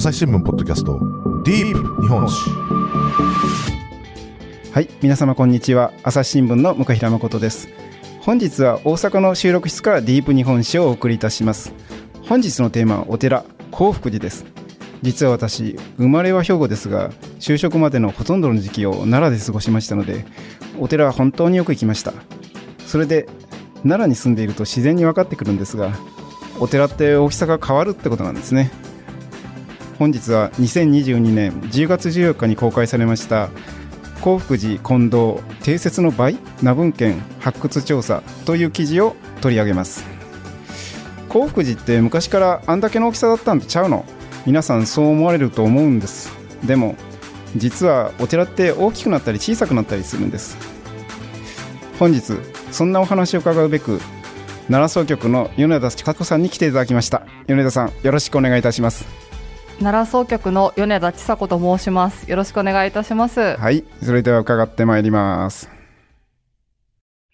朝日新聞ポッドキャストディープ日本史はい皆様こんにちは。朝日新聞の向平誠です。本日は大阪の収録室からディープ日本史をお送りいたします。本日のテーマはお寺幸福寺です。実は私生まれは兵庫ですが就職までのほとんどの時期を奈良で過ごしましたのでお寺は本当によく行きました。それで奈良に住んでいると自然に分かってくるんですがお寺って大きさが変わるってことなんですね。本日は2022年10月14日に公開されました幸福寺近藤定説の倍名文献発掘調査という記事を取り上げます。幸福寺って昔からあんだけの大きさだったんちゃうの？皆さんそう思われると思うんです。でも実はお寺って大きくなったり小さくなったりするんです。本日そんなお話を伺うべく奈良総局の米田千佳子さんに来ていただきました。米田さんよろしくお願いいたします。奈良総局の米田千佐子と申しますよろしくお願いいたしますはいそれでは伺ってまいります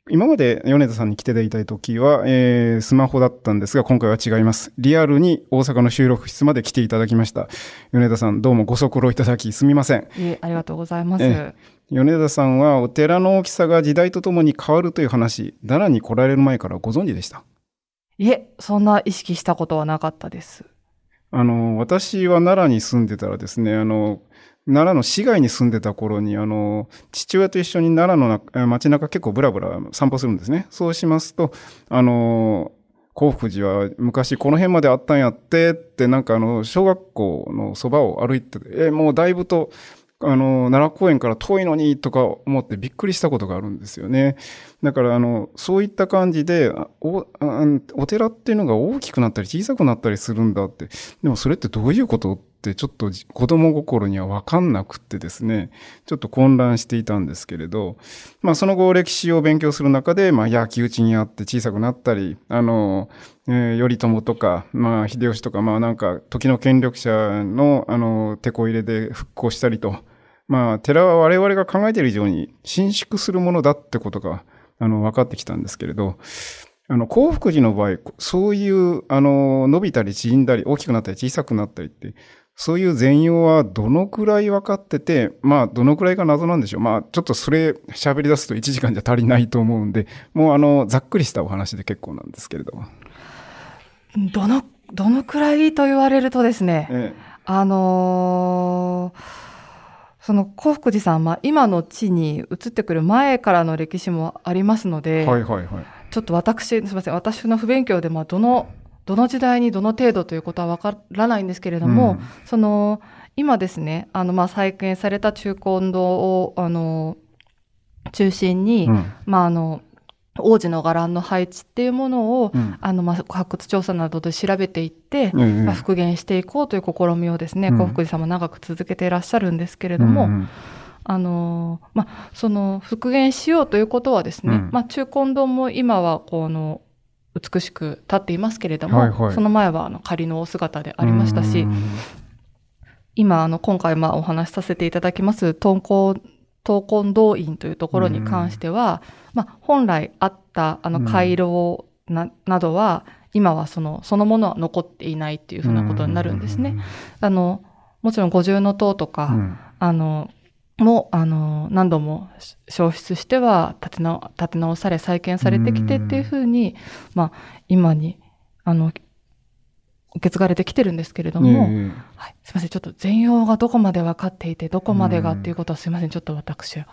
今まで米田さんに来ていただいた時は、えー、スマホだったんですが、今回は違います。リアルに大阪の収録室まで来ていただきました。米田さん、どうもご足労いただき、すみません。いえ、ありがとうございます。米田さんは、お寺の大きさが時代とともに変わるという話、奈良に来られる前からご存知でした？いえ、そんな意識したことはなかったです。あの、私は奈良に住んでたらですね、あの、奈良の市街に住んでた頃に、あの、父親と一緒に奈良の街中結構ブラブラ散歩するんですね。そうしますと、あの、幸福寺は昔この辺まであったんやってって、なんかあの、小学校のそばを歩いてて、え、もうだいぶとあの、奈良公園から遠いのにとか思ってびっくりしたことがあるんですよね。だから、あの、そういった感じでお、お寺っていうのが大きくなったり小さくなったりするんだって。でもそれってどういうことってちょっと子供心にはわかんなくってですね、ちょっと混乱していたんですけれど、まあその後歴史を勉強する中で、まあ焼き討ちにあって小さくなったり、あの、えー、頼朝とか、まあ、秀吉とか、まあなんか、時の権力者の、あの、手こ入れで復興したりと、まあ、寺は我々が考えている以上に伸縮するものだってことが、あの、分かってきたんですけれど、あの、幸福寺の場合、そういう、あの、伸びたり縮んだり、大きくなったり小さくなったりって、そういう全容はどのくらい分かってて、まあ、どのくらいが謎なんでしょう。まあ、ちょっとそれ喋り出すと1時間じゃ足りないと思うんで、もうあの、ざっくりしたお話で結構なんですけれど。どの、どのくらいと言われるとですね、ええ、あのー、その幸福寺さん、まあ、今の地に移ってくる前からの歴史もありますので、はいはいはい、ちょっと私、すみません、私の不勉強で、まあ、どの、どの時代にどの程度ということはわからないんですけれども、うん、その、今ですね、あの、まあ、再建された中高堂を、あの、中心に、うん、まあ、あの、王子の伽藍の配置っていうものを、うん、あのまあ、発掘調査などで調べていって、うん、まあ、復元していこうという試みをですね、幸福寺さんも長く続けていらっしゃるんですけれども、あのまあ、その復元しようということはですね、まあ、中根堂も今はこの美しく立っていますけれども、はいはい、その前はあの仮のお姿でありましたし、今あの今回まあお話しさせていただきます東光闘魂動員というところに関しては、うん、まあ、本来あったあの回廊なうん、などは今はそのそのものは残っていないっていうふうなことになるんですね。うん、あのもちろん五重塔とか、あのもあの何度も消失しては立て直立て直され再建されてきてっていうふうに、まあ、今にあの受け継がれてきてるんですけれども、はい、すみません、ちょっと全容がどこまで分かっていて、どこまでがっていうことはすみません、ちょっと私は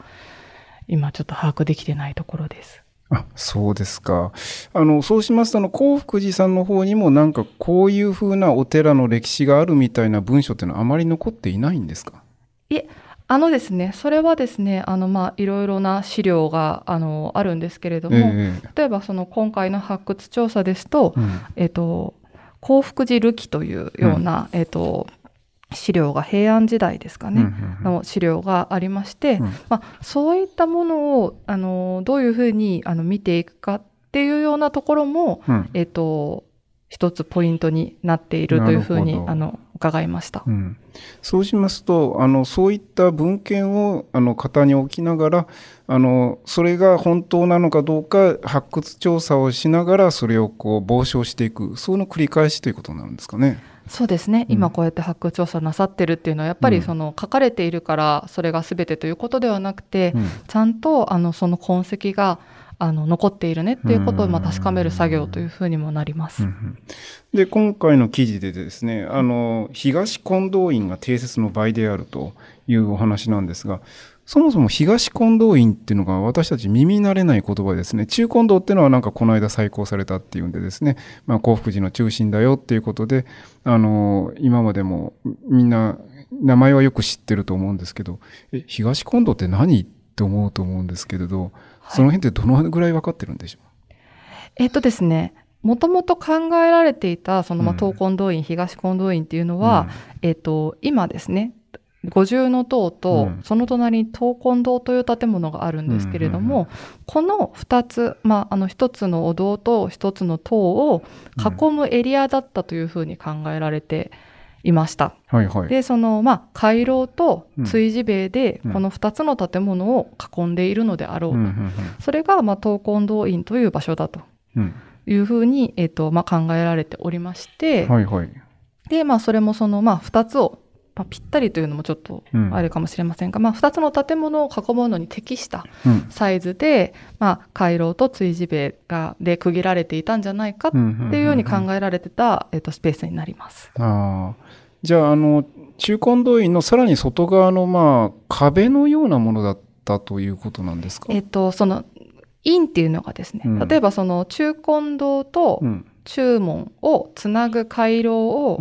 今ちょっと把握できてないところです。あ、そうですか。あの、そうしますと、あの、幸福寺さんの方にもなんかこういうふうなお寺の歴史があるみたいな文書っていうのはあまり残っていないんですか？いえ、あのですね、それはですね、あの、まあ、いろいろな資料が、あの、あるんですけれども、えー、例えばその今回の発掘調査ですと、うん、えっ、と、幸福寺瑠記というような、うん、えっ、と、資料が平安時代ですかね、の資料がありまして、うん、まあ、そういったものをあのどういうふうにあの見ていくかっていうようなところも、うん、えっ、と一つポイントになっているというふうにあの伺いました。うん、そうしますと、あの、そういった文献を、あの、型に置きながら、あの、それが本当なのかどうか発掘調査をしながら、それをこう、傍聴していく、その繰り返しということになるんですかね。そうですね、今こうやって発掘調査なさってるっていうのはやっぱりその書かれているからそれが全てということではなくて、うん、ちゃんとあのその痕跡があの残っているねっていうことをまあ確かめる作業というふうにもなります。で今回の記事でですねあの東近藤院が定説の倍であるというお話なんですがそもそも東近藤院っていうのが私たち耳慣れない言葉ですね。中近藤っていうのはなんかこの間再興されたっていうんでですね、まあ幸福寺の中心だよっていうことで、あの、今までもみんな名前はよく知ってると思うんですけど、え、東近藤って何？って思うと思うんですけれど、その辺ってどのぐらい分かってるんでしょう？えっとですね、もともと考えられていた、その、まあ、東近藤院、東近藤院っていうのは、うん、えっと、今ですね、五重塔と、その隣に東近堂という建物があるんですけれども、この2つ、まあ、あの1つのお堂と1つの塔を囲むエリアだったというふうに考えられていました。はいはい、でその、まあ、回廊と追事塀でこの2つの建物を囲んでいるのであろうと、それが、まあ、東近堂院という場所だと。いうふうに、えーとまあ、考えられておりまして、はいはい、でまあ、それもその、まあ、2つをまあ、ぴったりというのもちょっとあるかもしれませんが、うん、まあ、2つの建物を囲むのに適したサイズで、うん、まあ、回廊と追事塀がで区切られていたんじゃないかっていうように考えられてた、えー、とスペースになります。あじゃああの中根動員のさらに外側の、まあ、壁のようなものだったということなんですか、えっ、ー、とその院っていうのがですね、うん、例えばその中根堂と中門をつなぐ回廊を、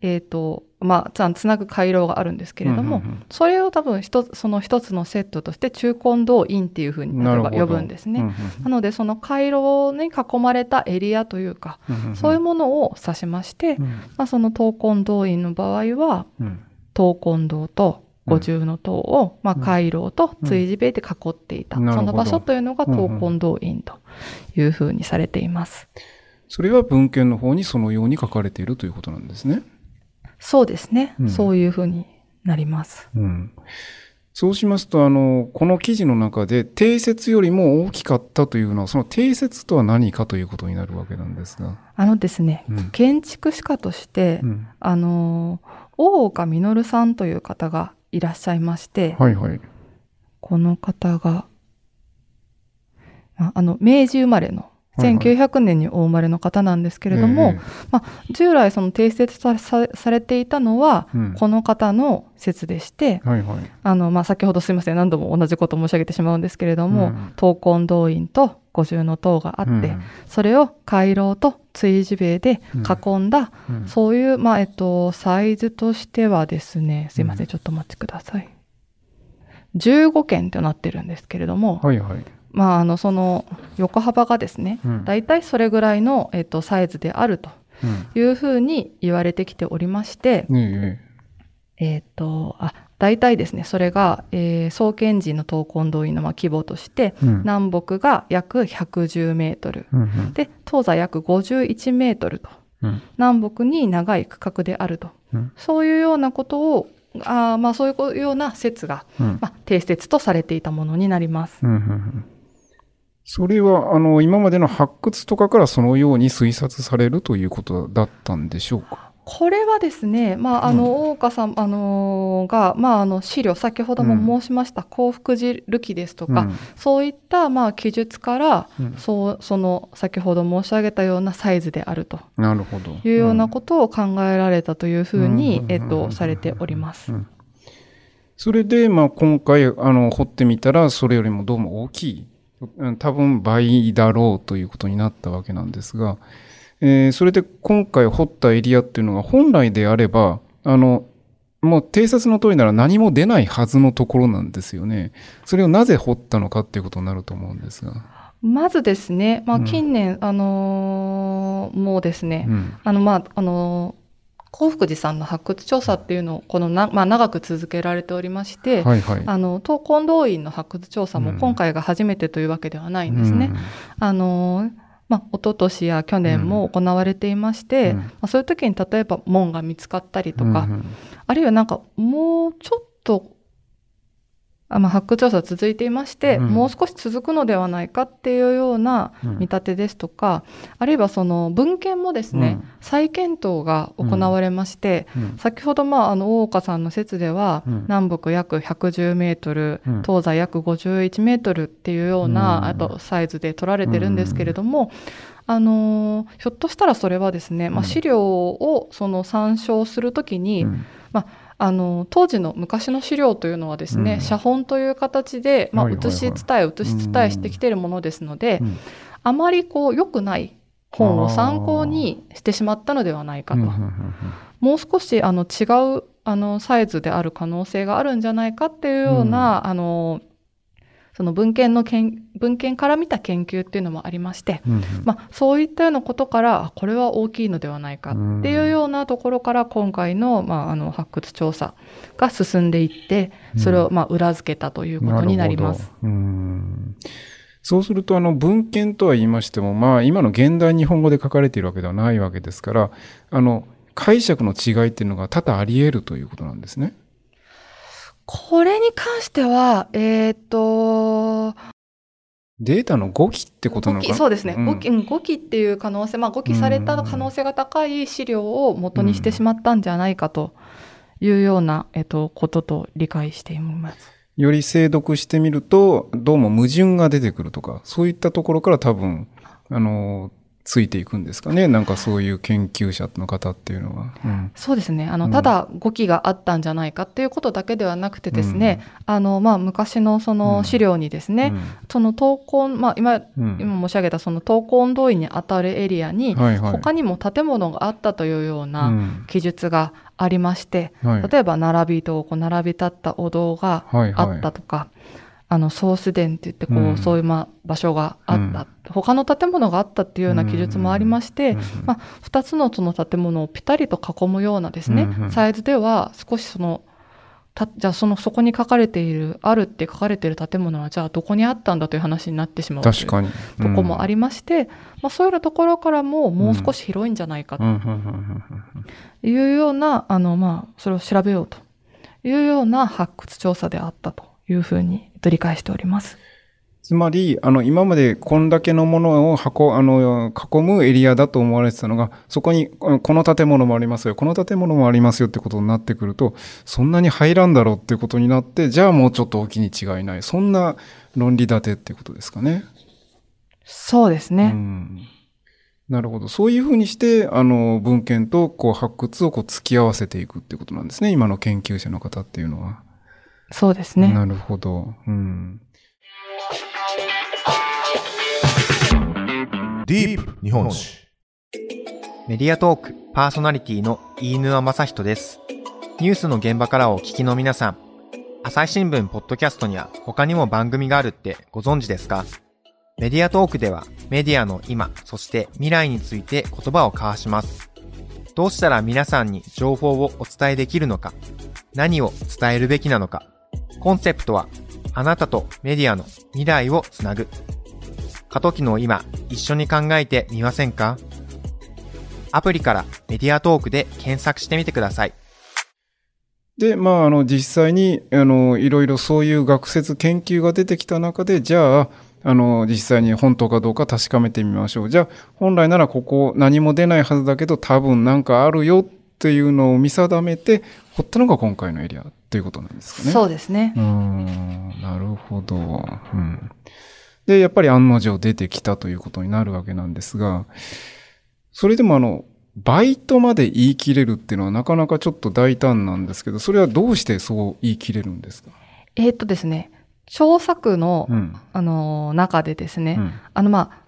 えっ、ー、とまあ、つなぐ回廊があるんですけれども、うんうんうん、それを多分一つその一つのセットとして中根動院っていうふうに呼ぶんですね。なうんうん、なのでその回廊に囲まれたエリアというか、うんうん、そういうものを指しまして、うん、まあ、その東根動院の場合は、うん、東根堂と五重の塔を、まあ、回廊と追事塀で囲っていた、その場所というのが東根動院というふうにされています。それは文献の方にそのように書かれているということなんですね。そうですね、うん、そういうふうになります。うん、そうしますと、あの、この記事の中で、定説よりも大きかったというのは、その定説とは何かということになるわけなんですが。あのですね、うん、建築士家として、うん、あの、大岡実さんという方がいらっしゃいまして、はいはい、この方が、あの、明治生まれの1900年にお生まれの方なんですけれども、はいはい、まあ、従来その定説さされていたのは、この方の説でして、はいはい、あのまあ、先ほどすいません何度も同じことを申し上げてしまうんですけれども、うん、闘魂動員と五重の塔があって、うん、それを回廊と追事塀で囲んだ、うん、そういう、まあえっと、サイズとしてはですねすいません、ちょっとお待ちください。15件となってるんですけれども、はいはいまあ、あのその横幅がですね、うん、大体それぐらいの、えーと、サイズであるというふうに言われてきておりまして、うん、え。っ、ー、とあ大体ですねそれが、えー、創建時の闘魂動員のまあ規模として、うん、南北が約110メートル、うんうん、で東西約51メートルと、南北に長い区画であると、そういうようなことをあまあそういうような説が、まあ、定説とされていたものになります。うんうんうんそれは、あの、今までの発掘とかからそのように推察されるということだったんでしょうか？これはですね、まあ、あの、大岡さん、あのが、まあ、あの、資料、先ほども申しました、幸福寺瑠器ですとか、うん、そういった、まあ、記述から、うん、そう、その、先ほど申し上げたようなサイズであると。なるほど。いうようなことを考えられたというふうに、えっと、されております。それで、まあ、今回、あの、掘ってみたら、それよりもどうも大きい多分倍だろうということになったわけなんですが、えー、それで今回掘ったエリアっていうのが本来であれば、あの、もう偵察の通りなら何も出ないはずのところなんですよね。それをなぜ掘ったのかっていうことになると思うんですが。まずですね、まあ近年、うん、あのー、もうですね、うん、あの、まあ、あのー幸福寺さんの発掘調査っていうのをこのな、まあ、長く続けられておりまして、はいはい、あの東近動院の発掘調査も今回が初めてというわけではないんですね。うん、あのまあ、一昨年や去年も行われていまして、うん、まあ、そういう時に例えば門が見つかったりとか、うんうん、あるいはなんかもうちょっとあまあ、発掘調査続いていまして、うん、もう少し続くのではないかっていうような見立てですとか、うん、あるいはその文献もですね、うん、再検討が行われまして、先ほどまああの大岡さんの説では、南北約110メートル、東西約51メートルっていうような、あとサイズで取られてるんですけれども、あのひょっとしたらそれはですね、まあ、資料をその参照するときに、まああの当時の昔の資料というのはですね、うん、写本という形で、まあ、写し伝え、写し伝えしてきているものですので、うん、あまりこう良くない本を参考にしてしまったのではないかと。もう少しあの違うあのサイズである可能性があるんじゃないかっていうような、うん、あのその文献のけん文献から見た研究っていうのもありまして、うんうん、まあ、そういったようなことからこれは大きいのではないかっていうようなところから今回の,、まあ、あの発掘調査が進んでいってそれをまあ裏付けたということになります。うん、そうするとあの文献とは言いましても、まあ、今の現代日本語で書かれているわけではないわけですからあの解釈の違いっていうのが多々あり得るということなんですね。これに関しては、えっ、ー、と、データの誤記ってことなのかそうですね、うん、誤記。誤記っていう可能性、まあ誤記された可能性が高い資料を元にしてしまったんじゃないかというような、えっ、と、ことと理解しています。より精読してみると、どうも矛盾が出てくるとか、そういったところから多分、あの、ついていくんですかね？なんかそういう研究者の方っていうのは。うん、そうですね。あの、ただ語気があったんじゃないかっていうことだけではなくてですね、うん、あのまあ、昔のその資料にですね、うん、その闘魂、まあ今、今申し上げたその闘魂同意に当たるエリアに、他にも建物があったというような記述がありまして、例えば並びとこう並び立ったお堂があったとか、はいはいあの、ソース殿って言って、こう、うん、そういう、ま、場所があった、うん、他の建物があったっていうような記述もありまして、うん、まあ、二つのその建物をピタリと囲むようなですね、サイズでは、少しその、たじゃあそのそこに書かれているあるって書かれている建物はじゃあどこにあったんだという話になってしまう確かに、とこもありまして、まあ、そういうところからももう少し広いんじゃないかというようなあの、まあ、それを調べようというような発掘調査であったというふうに理解しております。つまり、あの、今までこんだけのものを箱、あの、囲むエリアだと思われてたのが、そこに、この建物もありますよ、この建物もありますよってことになってくると、そんなに入らんだろうってことになって、じゃあもうちょっと大きに違いない。そんな論理立てってことですかね。そうですね。うん、なるほど。そういうふうにして、あの、文献とこう発掘をこう付き合わせていくってことなんですね。今の研究者の方っていうのは。そうですね。なるほど。うん。ディープ日本史メディアトークパーソナリティの飯沼正人です。ニュースの現場からお聞きの皆さん、朝日新聞ポッドキャストには他にも番組があるってご存知ですか？メディアトークではメディアの今、そして未来について言葉を交わします。どうしたら皆さんに情報をお伝えできるのか、何を伝えるべきなのか、コンセプトは、あなたとメディアの未来をつなぐ。過渡期の今、一緒に考えてみませんか？アプリからメディアトークで検索してみてください。で、まあ、あの、実際に、あの、いろいろそういう学説研究が出てきた中で、じゃあ、あの、実際に本当かどうか確かめてみましょう。じゃあ、本来ならここ何も出ないはずだけど、多分なんかあるよっていうのを見定めて、掘ったのが今回のエリアっていうことなんですかね。そうですね。うん、なるほど。うん。で、やっぱり案の定出てきたということになるわけなんですが、それでもあの、バイトまで言い切れるっていうのはなかなかちょっと大胆なんですけど、それはどうしてそう言い切れるんですか？えー、っとですね、調査区の、うん、あの、中でですね、うん、あの、まあ、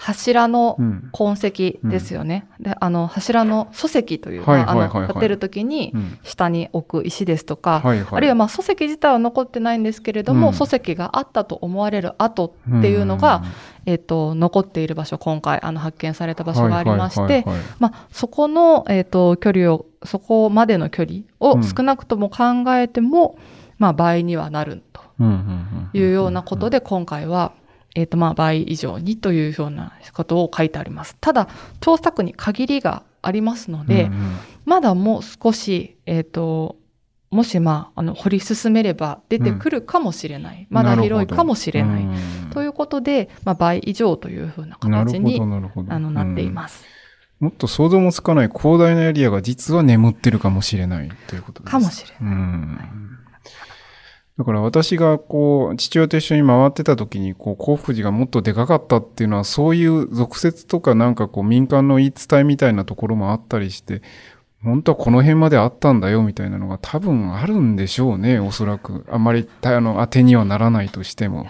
柱の痕跡ですよね。うん、で、あの、柱の礎石という、まあ、あの、建てるときに、下に置く石ですとか、はいはい、あるいは、まあ、礎石自体は残ってないんですけれども、うん、礎石があったと思われる跡っていうのが、うん、えっ、ー、と、残っている場所、今回、あの、発見された場所がありまして、まあ、そこの、えっ、ー、と、距離を、そこまでの距離を少なくとも考えても、まあ、倍にはなるというようなことで、今回は、えっ、ー、と、まあ、倍以上にというようなことを書いてあります。ただ、調査区に限りがありますので、うんうん、まだもう少し、えっ、ー、と、もしまあ、あの、掘り進めれば出てくるかもしれない。うん、まだ広いかもしれない。ということで、まあ、倍以上というふうな形にあのなっています。うん、もっと想像もつかない広大なエリアが実は眠ってるかもしれないということですかもしれない。うんだから私がこう、父親と一緒に回ってた時に、こう、幸福寺がもっとでかかったっていうのは、そういう俗説とかなんかこう、民間の言い伝えみたいなところもあったりして、本当はこの辺まであったんだよみたいなのが多分あるんでしょうね、おそらく。あまり、あの、当てにはならないとしても。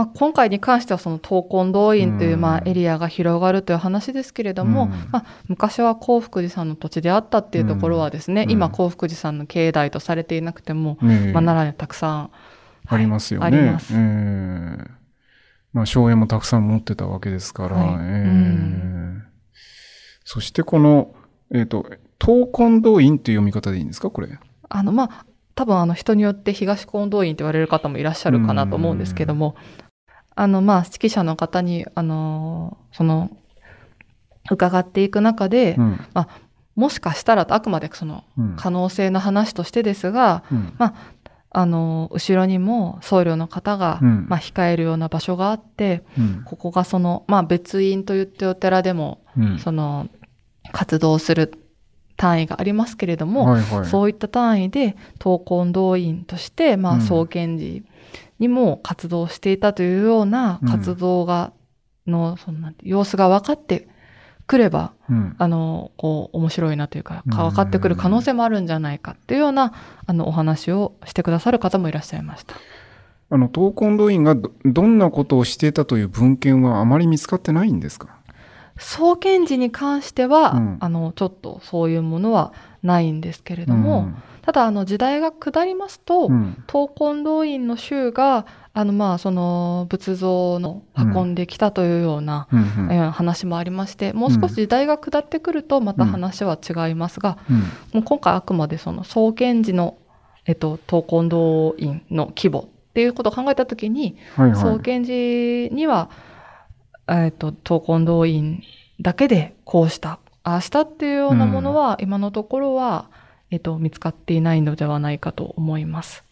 まあ、まあ、今回に関してはその闘魂動員という、まあ、エリアが広がるという話ですけれども、うん、まあ、昔は幸福寺さんの土地であったっていうところはですね、うん、今幸福寺さんの境内とされていなくても、うん、まあ、奈良にたくさん、ありますよね。あります。えー、まあ、荘園もたくさん持ってたわけですから、はい、えー、そしてこの、えっ、ー、と、東近道院っていう読み方でいいんですか？これ。あの、まあ、多分あの人によって東近道院って言われる方もいらっしゃるかなと思うんですけども、あの、まあ、指揮者の方に、あの、その、伺っていく中で、うん、まあ、もしかしたらとあくまでその可能性の話としてですが、うん、まあ、あの、後ろにも僧侶の方が、うん、まあ、控えるような場所があって、ここがその、まあ、別院と言ってお寺でも、その、活動する単位がありますけれども、はいはい、そういった単位で闘魂動員として、まあ、創建寺にも活動していたというような活動が、の、そんな様子が分かってくれば、うん、あの、こう、面白いなというか、分かってくる可能性もあるんじゃないかっていうような、あの、お話をしてくださる方もいらっしゃいました。あの、闘魂動員がどんなことをしていたという文献はあまり見つかってないんですか？創建時に関しては、うん、あの、ちょっとそういうものはないんですけれども、うん、ただ、あの、時代が下りますと、うん、闘魂動員の衆が、あの、まあ、その、仏像の運んできたというような、話もありまして、もう少し時代が下ってくると、また話は違いますが、もう今回あくまでその、創建時の、えっと、闘魂動員の規模っていうことを考えたときに、はいはい、創建時には、えっ、ー、と、闘魂動員だけでこうした、ああしたっていうようなものは、今のところは、えっ、ー、と、見つかっていないのではないかと思います。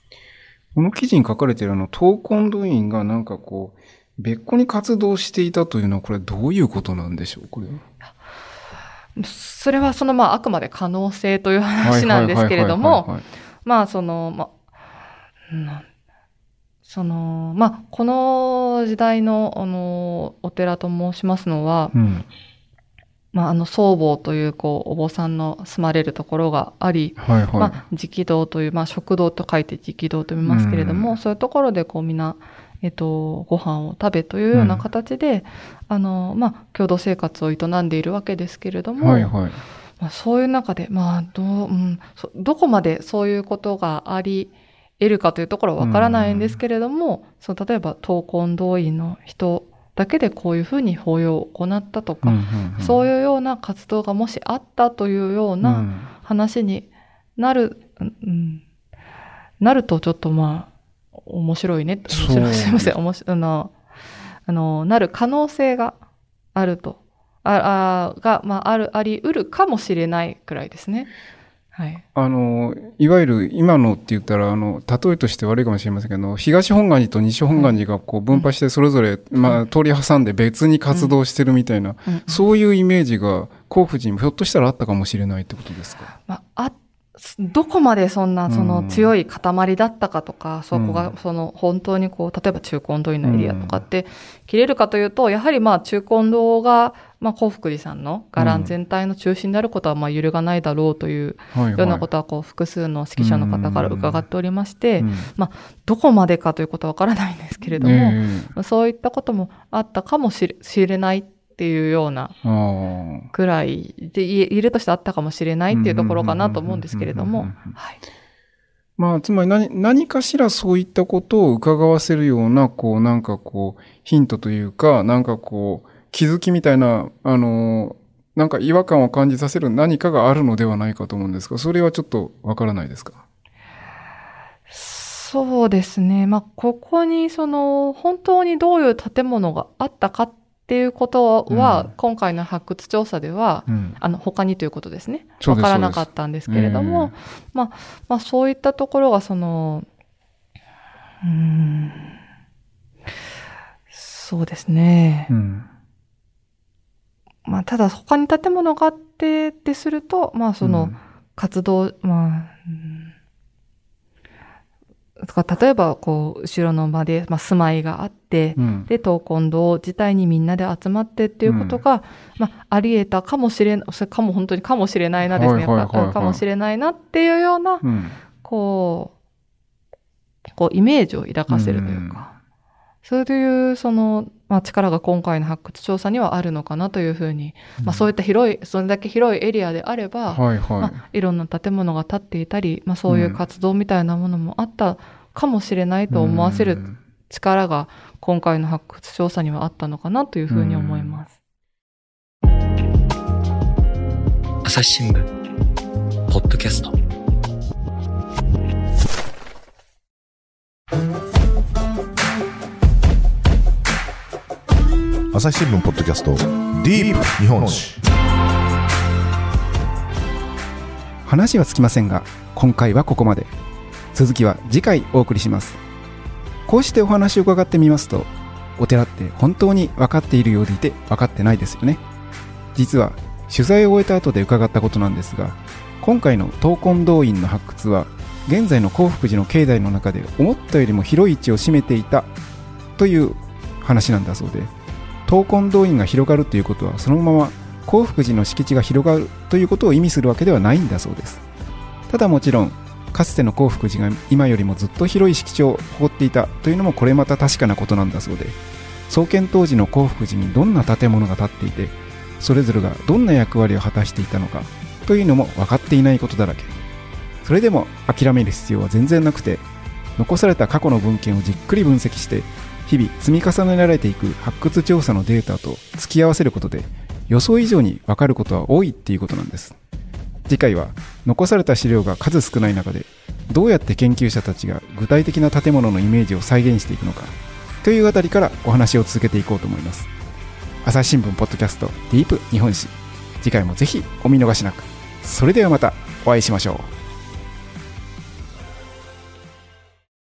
この記事に書かれているあの、闘魂動員がなんかこう、別個に活動していたというのは、これどういうことなんでしょうこれは？それはそのまああくまで可能性という話なんですけれども、まあその、まあ、その、まあ、この時代の、あの、お寺と申しますのは、うん、まあ、あの、僧坊という、こう、お坊さんの住まれるところがあり、はいはい、まあ、直道という、まあ、食堂と書いて直道と言いますけれども、うん、そういうところで、こう、みんな、えっと、ご飯を食べというような形で、うん、あの、まあ、共同生活を営んでいるわけですけれども、はいはい、まあ、そういう中で、まあ、どう、うん、どこまでそういうことがあり、得るかというところはわからないんですけれども、その例えば闘魂動員の人だけでこういうふうに法要を行ったとか、そういうような活動がもしあったというような話になる、うん、なるとちょっとまあ、面白いね。面白い。すいません。面白い。あの、あの、なる可能性があると。あ、あが、まあ、ある、あり得るかもしれないくらいですね。はい、あの、いわゆる今のって言ったら、あの、例えとして悪いかもしれませんけど、東本願寺と西本願寺がこう分派してそれぞれ、うん、まあ、通り挟んで別に活動してるみたいな、うん、そういうイメージが、甲府寺にもひょっとしたらあったかもしれないってことですか、まあ、あどこまでそんなその強い塊だったかとか、そこがその本当にこう、例えば中高道院のエリアとかって切れるかというと、やはりまあ中高道が、まあ幸福寺さんの伽藍全体の中心であることはまあ揺るがないだろうというようなことはこう複数の指揮者の方から伺っておりまして、まあどこまでかということはわからないんですけれども、そういったこともあったかもしれないっていうようなくらいでいるとしてあったかもしれないっていうところかなと思うんですけれども。まあ、つまり何何かしらそういったことを伺わせるような、こう、なんかこう、ヒントというか、なんかこう、気づきみたいな、あの、なんか違和感を感じさせる何かがあるのではないかと思うんですが、それはちょっとわからないですか？そうですね。まあ、ここにその本当にどういう建物があったかっていうことは、うん、今回の発掘調査では、うん、あの他にということですね。わからなかったんですけれども、まあ、まあそういったところがその、うん、そうですね。うん、まあただ他に建物があってってすると、まあその活動、まあ、例えば、こう、後ろの場で、まあ、住まいがあって、うん、で、闘魂堂自体にみんなで集まってっていうことが、うん、まあ、あり得たかもしれない、それかも本当にかもしれないなですね、やっぱ、かもしれないなっていうような、うん、こう、こう、イメージを抱かせるというか、そういう、その、まあ、力が今回の発掘調査にはあるのかなというふうに、まあ、そういった広い、それだけ広いエリアであれば、はいはい。まあ、いろんな建物が建っていたり、まあ、そういう活動みたいなものもあったかもしれないと思わせる力が今回の発掘調査にはあったのかなというふうに思います。朝日新聞ポッドキャスト朝日新聞ポッドキャストディープ日本史。話はつきませんが今回はここまで。続きは次回お送りします。こうしてお話を伺ってみますとお寺って本当に分かっているようでいて分かってないですよね。実は取材を終えた後で伺ったことなんですが今回の闘魂動員の発掘は現在の興福寺の境内の中で思ったよりも広い位置を占めていたという話なんだそうで闘魂動員が広がるということはそのまま興福寺の敷地が広がるということを意味するわけではないんだそうですただもちろんかつての興福寺が今よりもずっと広い敷地を誇っていたというのもこれまた確かなことなんだそうで創建当時の興福寺にどんな建物が建っていてそれぞれがどんな役割を果たしていたのかというのも分かっていないことだらけ。それでも諦める必要は全然なくて残された過去の文献をじっくり分析して日々積み重ねられていく発掘調査のデータと突き合わせることで予想以上に分かることは多いっていうことなんです。次回は残された資料が数少ない中でどうやって研究者たちが具体的な建物のイメージを再現していくのかというあたりからお話を続けていこうと思います。朝日新聞ポッドキャストディープ日本史。次回もぜひお見逃しなく。それではまたお会いしましょう。